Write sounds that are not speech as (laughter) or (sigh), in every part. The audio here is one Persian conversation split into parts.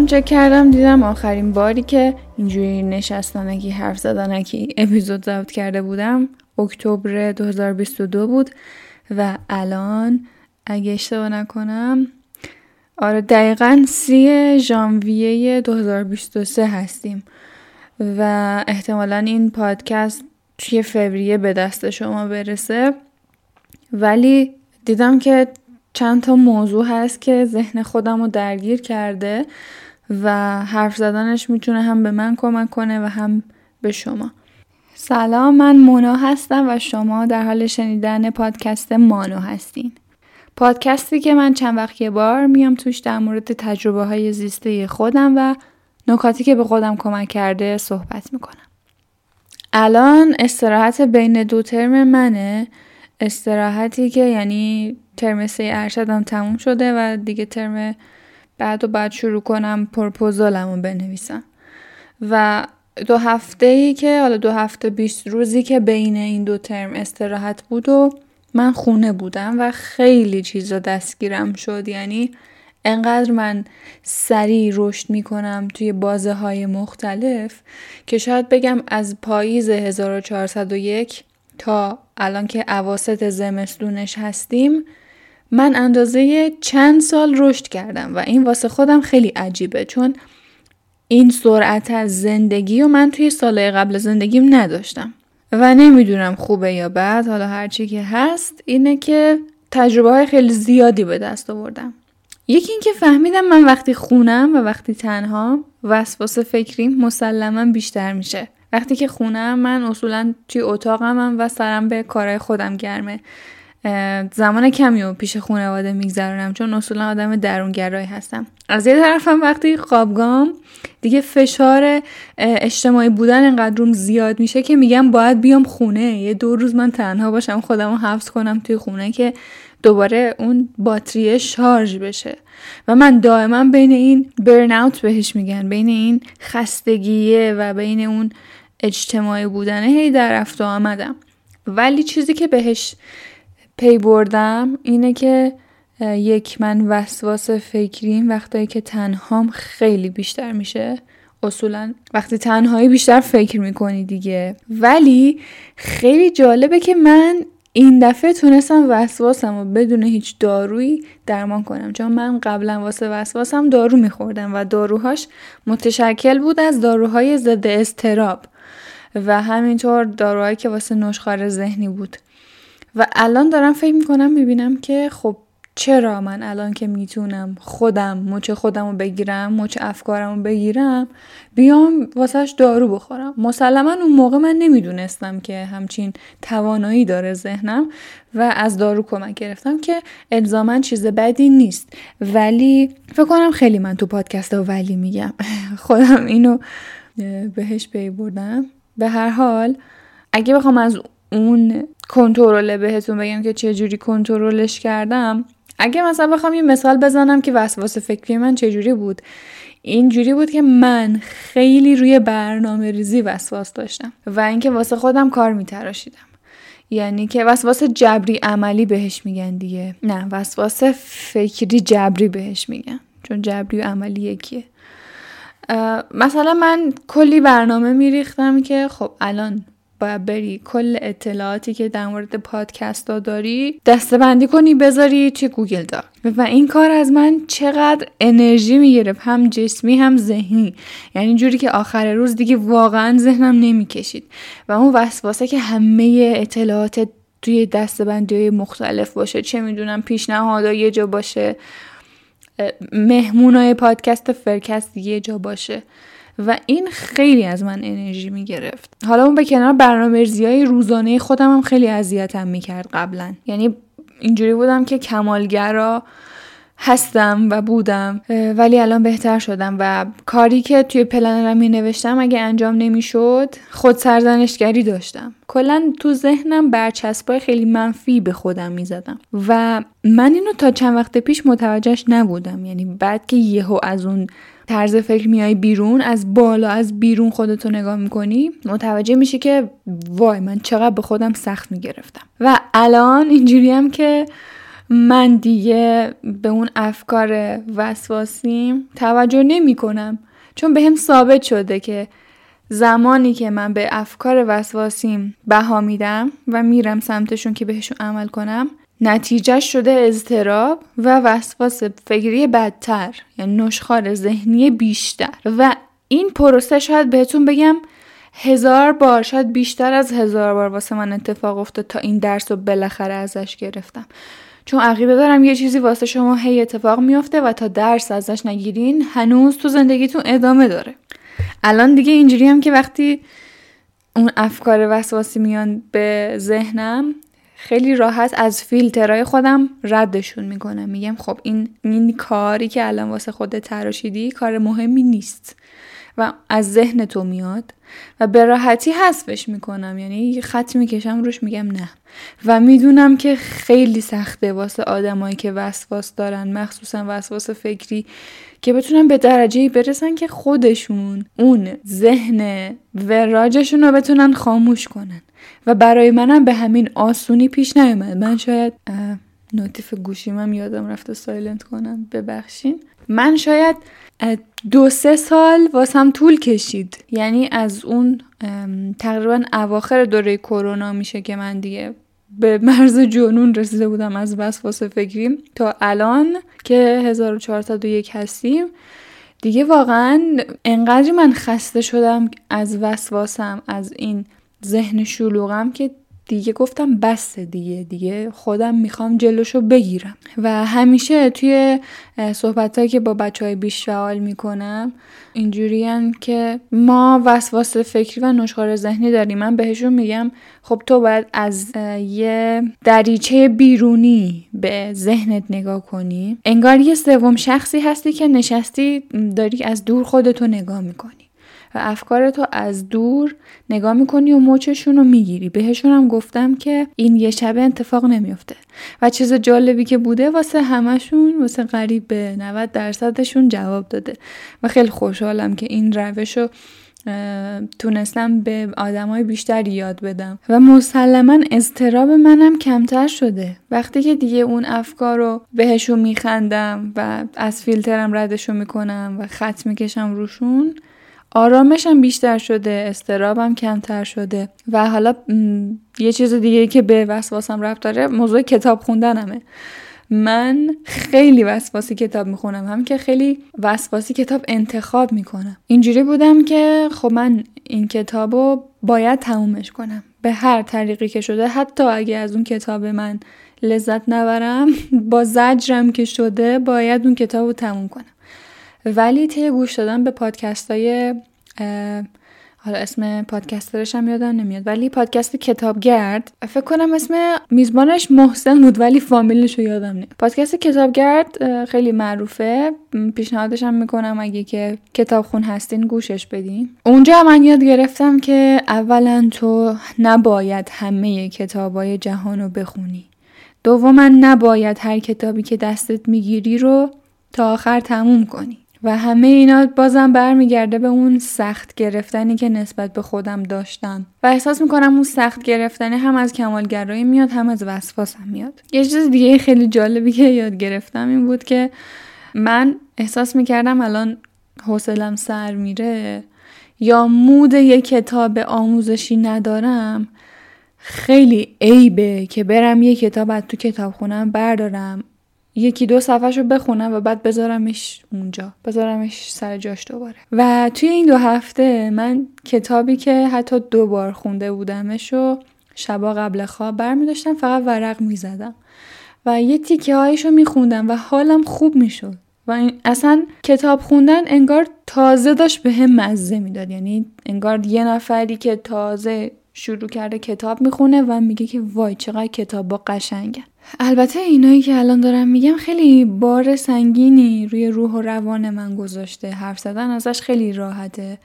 واسم چک کردم دیدم آخرین باری که اینجوری نشستنکی حرف زدنکی اپیزود ضبط کرده بودم اکتبر 2022 بود و الان اگه اشتباه نکنم آره دقیقا سی ژانویه 2023 هستیم و احتمالا این پادکست توی فوریه به دست شما برسه. ولی دیدم که چند تا موضوع هست که ذهن خودم رو درگیر کرده. و حرف زدنش می‌تونه هم به من کمک کنه و هم به شما. سلام من مونا هستم و شما در حال شنیدن پادکست مانو هستین. پادکستی که من چند وقت یه بار میام توش در مورد تجربه های زیسته خودم و نکاتی که به خودم کمک کرده صحبت می‌کنم. الان استراحت بین دو ترم منه. استراحتی که یعنی ترم سه ارشدم تموم شده و دیگه ترم بعد و بعد شروع کنم پرپوزالم رو بنویسم. و دو هفته ای که حالا دو هفته بیست روزی که بین این دو ترم استراحت بود و من خونه بودم و خیلی چیزا دستگیرم شد. یعنی انقدر من سریع رشد می‌کنم توی بازه های مختلف که شاید بگم از پاییز 1401 تا الان که عواست زمستونش هستیم من اندازه چند سال رشد کردم و این واسه خودم خیلی عجیبه چون این سرعت از زندگی و من توی سالهای قبل زندگیم نداشتم. و نمی‌دونم خوبه یا بد حالا هرچی که هست اینه که تجربه های خیلی زیادی به دست آوردم. یکی اینکه فهمیدم من وقتی خونم و وقتی تنها وسواس فکریم مسلما بیشتر میشه. وقتی که خونم من اصولا توی اتاقم و سرم به کارهای خودم گرمه. زمان کمی و پیش خانواده میگذرونم چون اصولا آدم درونگرایی هستم. از یه طرفم وقتی خوابگام دیگه فشار اجتماعی بودن انقدر روم زیاد میشه که میگم باید بیام خونه. یه دو روز من تنها باشم خودم رو حفظ کنم توی خونه که دوباره اون باتری شارژ بشه. و من دائما بین این برن اوت بهش میگن بین این خستگیه و بین اون اجتماعی بودنه هی در رفت آمدم. ولی چیزی که بهش پی بردم اینه که یک من وسواس فکریم وقتایی که تنهام خیلی بیشتر میشه. اصولا وقتی تنهایی بیشتر فکر می‌کنی دیگه. ولی خیلی جالبه که من این دفعه تونستم وسواسم و بدون هیچ دارویی درمان کنم. چون من قبلا واسه وسواسم دارو میخوردم و داروهاش متشکل بود از داروهای ضد استراب و همینطور داروهایی که واسه نشخار ذهنی بود. و الان دارم فکر می‌کنم می‌بینم که خب چرا من الان که می‌تونم خودم مچ خودم رو بگیرم مچ افکارم رو بگیرم بیام واسهش دارو بخورم؟ مسلما اون موقع من نمی‌دونستم که همچین توانایی داره ذهنم و از دارو کمک گرفتم که الزاما چیز بدی نیست. ولی فکر کنم خیلی من تو پادکست ولی میگم. (laughs) خودم اینو بهش پی بردم. به هر حال اگه بخوام از اون کنترل بهتون بگم که چه جوری کنترلش کردم. اگه مثلا بخوام یه مثال بزنم که وسواس فکری من چجوری بود اینجوری بود که من خیلی روی برنامه ریزی وسواس داشتم و اینکه واسه خودم کار میتراشیدم. یعنی که وسواس جبری عملی بهش میگن دیگه. نه وسواس فکری جبری بهش میگن چون جبری و عملی یکیه. مثلا من کلی برنامه میریختم که خب الان باید بری کل اطلاعاتی که در مورد پادکست ها داری دسته بندی کنی بذاری توی گوگل داک و این کار از من چقدر انرژی می‌گرفت هم جسمی هم ذهنی. یعنی جوری که آخر روز دیگه واقعا ذهنم نمی‌کشید. و اون وسواسه که همه اطلاعات توی دستبندی های مختلف باشه چه می‌دونم پیشنهادها یه جا باشه مهمونای پادکست فرکست یه جا باشه. و این خیلی از من انرژی می گرفت حالا اون به کنار برنامه های روزانه خودم هم خیلی اذیتم می کرد قبلا. یعنی اینجوری بودم که کمالگرا هستم و بودم ولی الان بهتر شدم و کاری که توی پلنرم می نوشتم اگه انجام نمی‌شد خود سرزنشگری داشتم. کلا تو ذهنم برچسبای خیلی منفی به خودم می زدم و من اینو تا چند وقت پیش متوجهش نبودم. یعنی بعد که یهو از اون طرز فکر میای بیرون از بالا از بیرون خودتو نگاه می‌کنی متوجه میشی که وای من چقدر به خودم سخت می‌گرفتم. و الان اینجوری هم که من دیگه به اون افکار وسواسیم توجه نمی کنم چون به هم ثابت شده که زمانی که من به افکار وسواسیم بها میدم و میرم سمتشون که بهشون عمل کنم نتیجه شده اضطراب و وسواس فکری بدتر یعنی نشخار ذهنی بیشتر. و این پروسه شاید بهتون بگم هزار بار شاید بیشتر از هزار بار واسه من اتفاق افتاد تا این درس رو بالاخره ازش گرفتم. چون عقیده دارم یه چیزی واسه شما هی اتفاق میافته و تا درس ازش نگیرین هنوز تو زندگیتون ادامه داره. الان دیگه اینجوری هم که وقتی اون افکار وسواسی میان به ذهنم خیلی راحت از فیلترهای خودم ردشون می‌کنم میگم خب این این کاری که الان واسه خودت تراشیدی کار مهمی نیست و از ذهن تو میاد و به راحتی حذفش می‌کنم. یعنی خط می‌کشم روش میگم نه. و می‌دونم که خیلی سخته واسه آدمایی که وسواس دارن مخصوصا وسواس فکری که بتونن به درجه برسن که خودشون اون ذهن وراجشون رو بتونن خاموش کنن. و برای منم به همین آسونی پیش نیومد. من شاید notif گوشیمم یادم رفته silent کنم. ببخشین. من شاید دو سه سال واسم طول کشید. یعنی از اون تقریبا اواخر دوره کرونا میشه که من دیگه به مرز جنون رسیده بودم از وسواس فکریم. تا الان که 1401 هستیم دیگه واقعا انقدر من خسته شدم از وسواسم از این ذهن شلوغم که دیگه گفتم بس دیگه دیگه خودم می‌خوام جلوشو بگیرم. و همیشه توی صحبت که با بچه های بیش فعال می‌کنم اینجوری که ما وسواس فکری و نشخار ذهنی داریم. من بهشون میگم خب تو باید از یه دریچه بیرونی به ذهنت نگاه کنی. انگار یه سوم شخصی هستی که نشستی داری از دور خودتو نگاه می‌کنی. و افکارتو از دور نگاه می‌کنی و موچشون رو می‌گیری. بهشون هم گفتم که این یه شبه اتفاق نمیفته و چیز جالبی که بوده واسه همشون واسه قریب به 90 درصدشون جواب داده. و خیلی خوشحالم که این روش رو تونستم به آدمای بیشتری یاد بدم. و مسلما اضطراب منم کمتر شده. وقتی که دیگه اون افکار رو بهشون میخندم و از فیلترم ردشون می‌کنم و خط می‌کشم روشون آرامشم بیشتر شده استرابم کمتر شده و حالا یه چیز دیگه که به وسواسم رفت داره موضوع کتاب خوندنمه. من خیلی وسواسی کتاب می‌خونم. هم که خیلی وسواسی کتاب انتخاب می‌کنم. اینجوری بودم که خب من این کتاب رو باید تمومش کنم. به هر طریقی که شده حتی اگه از اون کتاب من لذت نبرم با زجرم که شده باید اون کتاب رو تموم کنم. ولی طی گوش دادن به پادکست های حالا اسم پادکسترش هم یادم نمیاد ولی پادکست کتابگرد فکر کنم اسم میزبانش محسن بود ولی فامیلش رو یادم نمیاد. پادکست کتابگرد خیلی معروفه. پیشنهادش هم می‌کنم اگه که کتابخون هستین گوشش بدین. اونجا من یاد گرفتم که اولا تو نباید همه کتابای جهان رو بخونی. دوما نباید هر کتابی که دستت می‌گیری رو تا آخر تموم کنی. و همه اینا بازم برمیگرده به اون سخت گرفتنی که نسبت به خودم داشتم. و احساس می‌کنم اون سخت گرفتنی هم از کمالگرایی میاد هم از وسواس هم میاد. یه چیز دیگه خیلی جالبی که یاد گرفتم این بود که من احساس می‌کردم الان حوصلم سر میره یا مود یه کتاب آموزشی ندارم خیلی عیبه که برم یه کتاب از تو کتاب خونم بردارم. یکی دو صفحه رو بخونم و بعد بذارمش اونجا بذارمش سر جاش دوباره. و توی این دو هفته من کتابی که حتی دو بار خونده بودمش و شبا قبل خواب برمی داشتم فقط ورق می زدم و یه تیکه هایش رو می و حالم خوب می شد و اصلا کتاب خوندن انگار تازه داشت به هم مزه می‌داد. یعنی انگار یه نفری که تازه شروع کرده کتاب می‌خونه و میگه که وای چقدر کتاب با قشنگن. البته اینایی که الان دارم میگم خیلی بار سنگینی روی روح و روان من گذاشته. حرف زدن ازش خیلی راحته.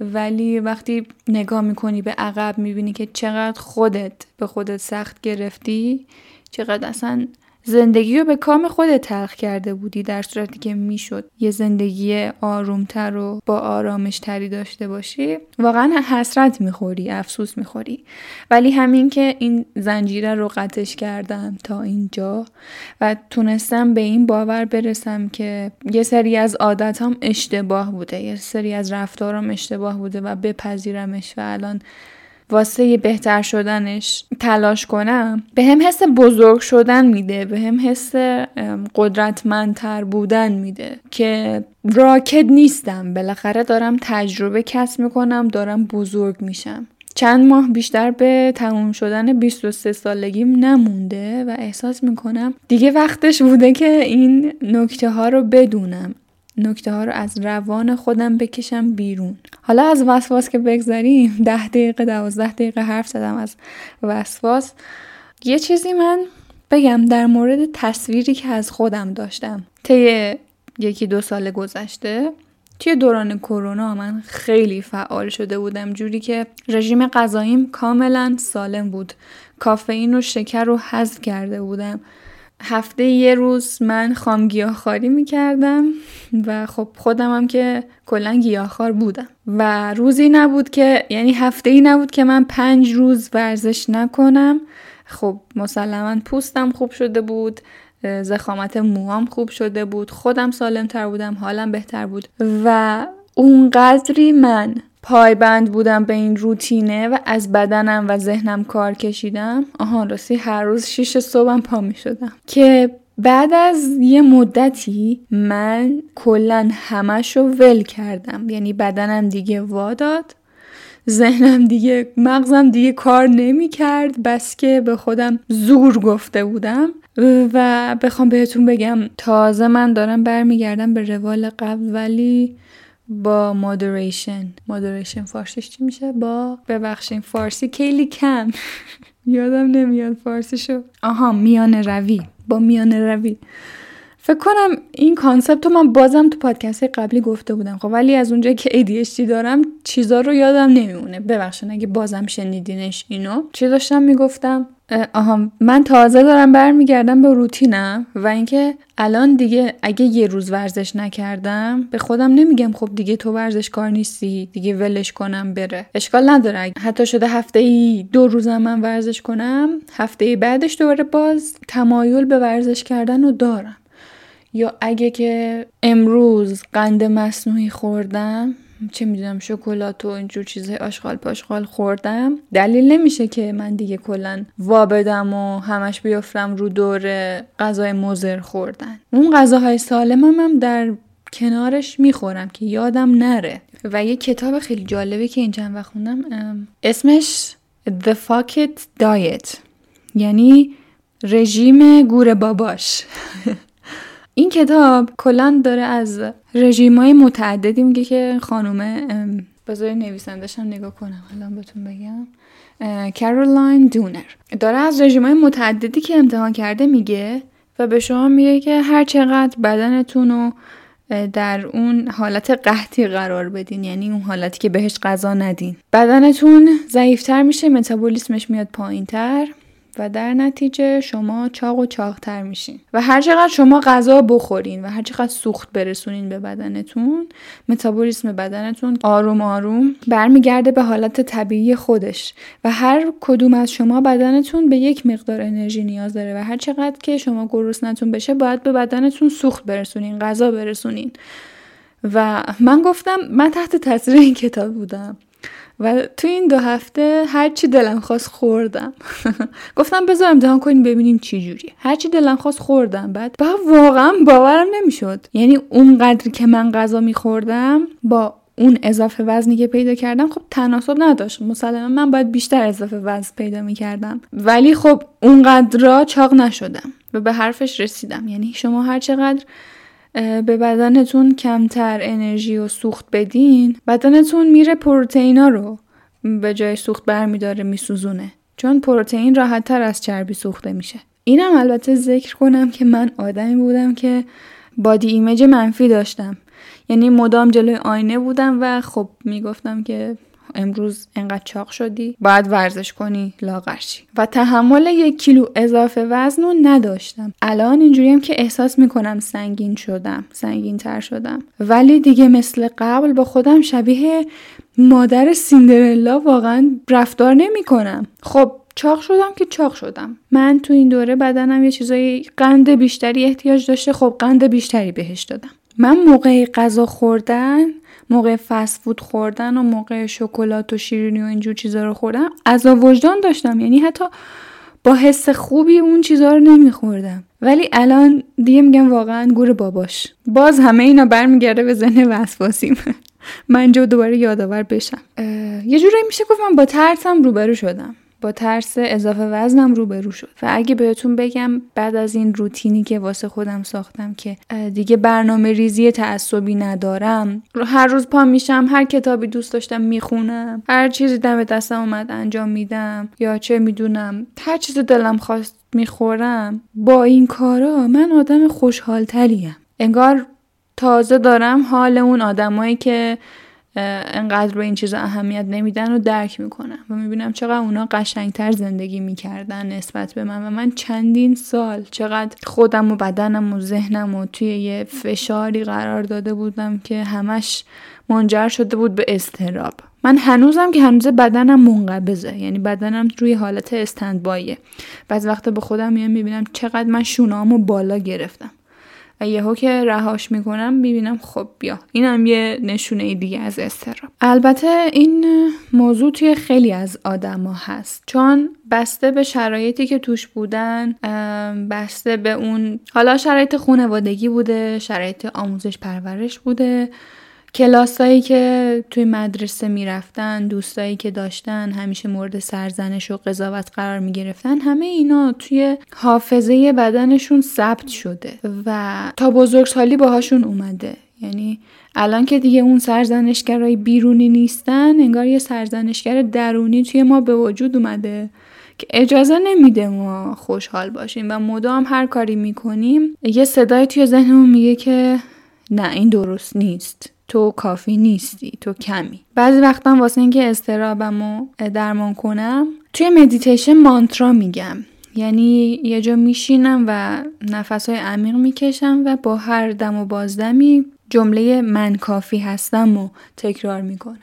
ولی وقتی نگاه می‌کنی به عقب می‌بینی که چقدر خودت به خودت سخت گرفتی چقدر اصلا زندگی رو به کام خودت تلخ کرده بودی در صورتی که می‌شد یه زندگی آرومتر و با آرامش تری داشته باشی. واقعا حسرت می‌خوری افسوس می‌خوری. ولی همین که این زنجیره رو قطش کردم تا اینجا و تونستم به این باور برسم که یه سری از عادتام اشتباه بوده یه سری از رفتارام اشتباه بوده و بپذیرمش و الان واسه بهتر شدنش تلاش کنم به هم حس بزرگ شدن میده به هم حس قدرتمندتر بودن میده که راکت نیستم. بالاخره دارم تجربه کسب می‌کنم دارم بزرگ میشم. چند ماه بیشتر به تموم شدن 23 سالگیم نمونده و احساس می‌کنم دیگه وقتش بوده که این نکته ها رو بدونم. نکته ها رو از روان خودم بکشم بیرون. حالا از وسواس که بگذاریم (laughs) ده دقیقه دوازده دقیقه حرف زدم از وسواس. یه چیزی من بگم در مورد تصویری که از خودم داشتم. طی یکی دو سال گذشته توی دوران کرونا من خیلی فعال شده بودم. جوری که رژیم غذاییم کاملا سالم بود. کافئین و شکر رو حذف کرده بودم. هفته یه روز من خام گیاهخواری می‌کردم و خب خودم هم که کلا گیاهخوار بودم. و روزی نبود که یعنی هفته ای نبود که من پنج روز ورزش نکنم. خب مسلما پوستم خوب شده بود زخامت موهام خوب شده بود خودم سالم تر بودم حالم بهتر بود. و اونقدری من پایبند بودم به این روتینه و از بدنم و ذهنم کار کشیدم. آها راستی هر روز شیش صبحم پا می شدم. که بعد از یه مدتی من کلا همش رو ول کردم. یعنی بدنم دیگه واداد ذهنم دیگه مغزم دیگه کار نمی کرد بس که به خودم زور گفته بودم. و بخوام بهتون بگم تازه من دارم برمیگردم به روال قبل ولی با مادریشن مادریشن فارسیش چی میشه؟ با ببخشین فارسی کلی کم. (laughs) یادم نمیاد فارسیشو. آها میان روی. با میان روی. فکر کنم این کانسپت رو من بازم تو پادکست قبلی گفته بودم. خب ولی از اونجا که ADHD دارم چیزا رو یادم نمیمونه. ببخشید اگه بازم شنیدینش اینو. چی داشتم می‌گفتم؟ آها من تازه دارم برمیگردم به روتینم و اینکه الان دیگه اگه یه روز ورزش نکردم به خودم نمیگم خب دیگه تو ورزش کار نیستی دیگه ولش کنم بره. اشکال نداره. حتی شده هفته ای دو روزم من ورزش کنم هفته ای بعدش دوباره باز تمایل به ورزش کردن رو دارم. یا اگه که امروز قند مصنوعی خوردم چه می‌دونم شکلات و اینجور چیزهای آشغال پاشغال خوردم دلیل نمیشه که من دیگه کلا وابدم و همش بیفتم رو دور غذای مزر خوردن. اون غذاهای سالمم هم در کنارش می‌خورم که یادم نره. و یه کتاب خیلی جالبه که این چند خوندم اسمش The Fuck It Diet. یعنی رژیم گور باباش. (laughs) این کتاب کلا داره از رژیمای متعددی میگه که خانومه بذار نویسندشم نگاه کنم الان بهتون بگم. کارولاین دونر. داره از رژیمای متعددی که امتحان کرده میگه و به شما میگه که هر چقدر بدنتون رو در اون حالت قحطی قرار بدین یعنی اون حالتی که بهش غذا ندین. بدنتون ضعیفتر میشه متابولیسمش میاد پایینتر. و در نتیجه شما چاق و چاقتر میشین. و هر چقدر شما غذا بخورین و هر چقدر سوخت برسونین به بدنتون متابولیسم بدنتون آروم آروم برمیگرده به حالت طبیعی خودش. و هر کدوم از شما بدنتون به یک مقدار انرژی نیاز داره و هر چقدر که شما گرسنتون بشه باید به بدنتون سوخت برسونین غذا برسونین. و من گفتم من تحت تاثیر این کتاب بودم. و تو این دو هفته هرچی دلم خواست خوردم. (laughs) گفتم بذار امتحان کنیم ببینیم چی جوری هرچی دلم خواست خوردم. بعد با واقعا باورم نمی‌شد. یعنی اونقدر که من غذا میخوردم با اون اضافه وزنی که پیدا کردم خب تناسب نداشت. مسلما من باید بیشتر اضافه وزن پیدا می‌کردم. ولی خب اونقدر را چاق نشدم و به حرفش رسیدم. یعنی شما هر چقدر به بدنتون کمتر انرژی و سوخت بدین بدنتون میره پروتئینا رو به جای سوخت برمیداره میسوزونه. چون پروتئین راحت تر از چربی سوخته میشه. اینم البته ذکر کنم که من آدمی بودم که بادی ایمیج منفی داشتم. یعنی مدام جلوی آینه بودم و خب می‌گفتم که امروز انقدر چاق شدی؟ باید ورزش کنی لاغرشی و تحمل یک کیلو اضافه وزن رو نداشتم. الان اینجوریم که احساس می‌کنم سنگین شدم سنگین تر شدم. ولی دیگه مثل قبل با خودم شبیه مادر سیندرلا واقعا رفتار نمی‌کنم. خب چاق شدم که چاق شدم. من تو این دوره بدنم یه چیزای قند بیشتری احتیاج داشته. خب قند بیشتری بهش دادم. من موقع غذا خوردن موقع فسفود خوردن و موقع شکلات و شیرینی و اینجور چیزا رو خوردم. از وجدان داشتم یعنی حتی با حس خوبی اون چیزا رو نمیخوردم. ولی الان دیگه میگم واقعا گور باباش. باز همه اینا برمیگرده به ذهن وسواسیم. (laughs) من جو دوباره یادآور بشم. یه جورایی میشه گفت من با ترسم روبرو شدم. با ترس اضافه وزنم روبرو شد. و اگه بهتون بگم بعد از این روتینی که واسه خودم ساختم که دیگه برنامه ریزی تعصبی ندارم هر روز پا میشم هر کتابی دوست داشتم می‌خونم هر چیزی دم دستم اومد انجام میدم یا چه می‌دونم هر چیز دلم خواست می‌خورم با این کارا من آدم خوشحالتریم. انگار تازه دارم حال اون آدمایی که انقدر به این چیزا اهمیت نمیدن و درک می‌کنم و می‌بینم چقدر اونا قشنگتر زندگی می‌کردن نسبت به من. و من چندین سال چقدر خودم و بدنم و ذهنم و توی یه فشاری قرار داده بودم که همش منجر شده بود به استراب. من هنوزم که هنوز بدنم منقبضه یعنی بدنم روی حالت استندبایه بعض وقت به خودم میام می‌بینم چقدر من شونامو بالا گرفتم. یهو که رهاش می‌کنم می‌بینم خب بیا. اینم یه نشونه دیگه از استراب البته این موضوع توی خیلی از آدما هست. چون بسته به شرایطی که توش بودن بسته به اون حالا شرایط خانوادگی بوده شرایط آموزش پرورش بوده. کلاسایی که توی مدرسه می‌رفتن دوستایی که داشتن همیشه مورد سرزنش و قضاوت قرار می‌گرفتن همه اینا توی حافظه بدنشون ثبت شده و تا بزرگسالی باهاشون اومده. یعنی الان که دیگه اون سرزنشگرای بیرونی نیستن انگار یه سرزنشگر درونی توی ما به وجود اومده که اجازه نمیده ما خوشحال باشیم و مدام هر کاری می‌کنیم یه صدای توی ذهنمون میگه که نه این درست نیست. تو کافی نیستی تو کمی. بعضی وقتا واسه اینکه اضطرابمو درمان کنم توی مدیتیشن مانترا میگم. یعنی یه جا میشینم و نفسهای عمیق می‌کشم و با هر دم و بازدمی جمله من کافی هستم و تکرار می‌کنم.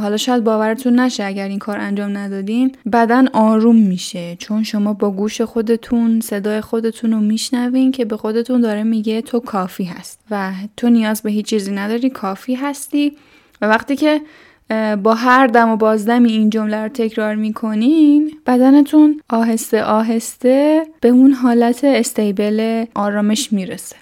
حالا شاید باورتون نشه اگر این کار انجام ندادین بدن آروم میشه. چون شما با گوش خودتون صدای خودتون رو میشنوین که به خودتون داره میگه تو کافی هست و تو نیاز به هیچ چیزی نداری کافی هستی. و وقتی که با هر دم و بازدمی این جمله رو تکرار می‌کنین بدنتون آهسته آهسته به اون حالت استیبل آرامش می‌رسه.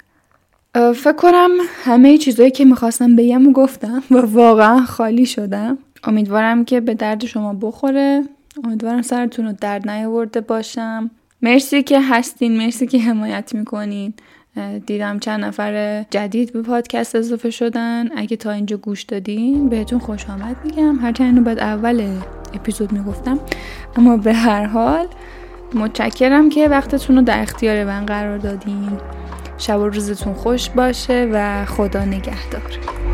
فکر کنم همه چیزهایی که می‌خواستم بگم و گفتم (laughs) و واقعا خالی شدم امیدوارم که به درد شما بخوره. امیدوارم سرتون رو درد نیاورده باشم. مرسی که هستین مرسی که حمایت می‌کنین. دیدم چند نفر جدید به پادکست اضافه شدن. اگه تا اینجا گوش دادین بهتون خوش آمد میگم. هرچند اینو بعد اول اپیزود می‌گفتم. اما به هر حال متشکرم که وقتتون رو در اختیار من قرار دادین. شب و روزتون خوش باشه و خدا نگهدار.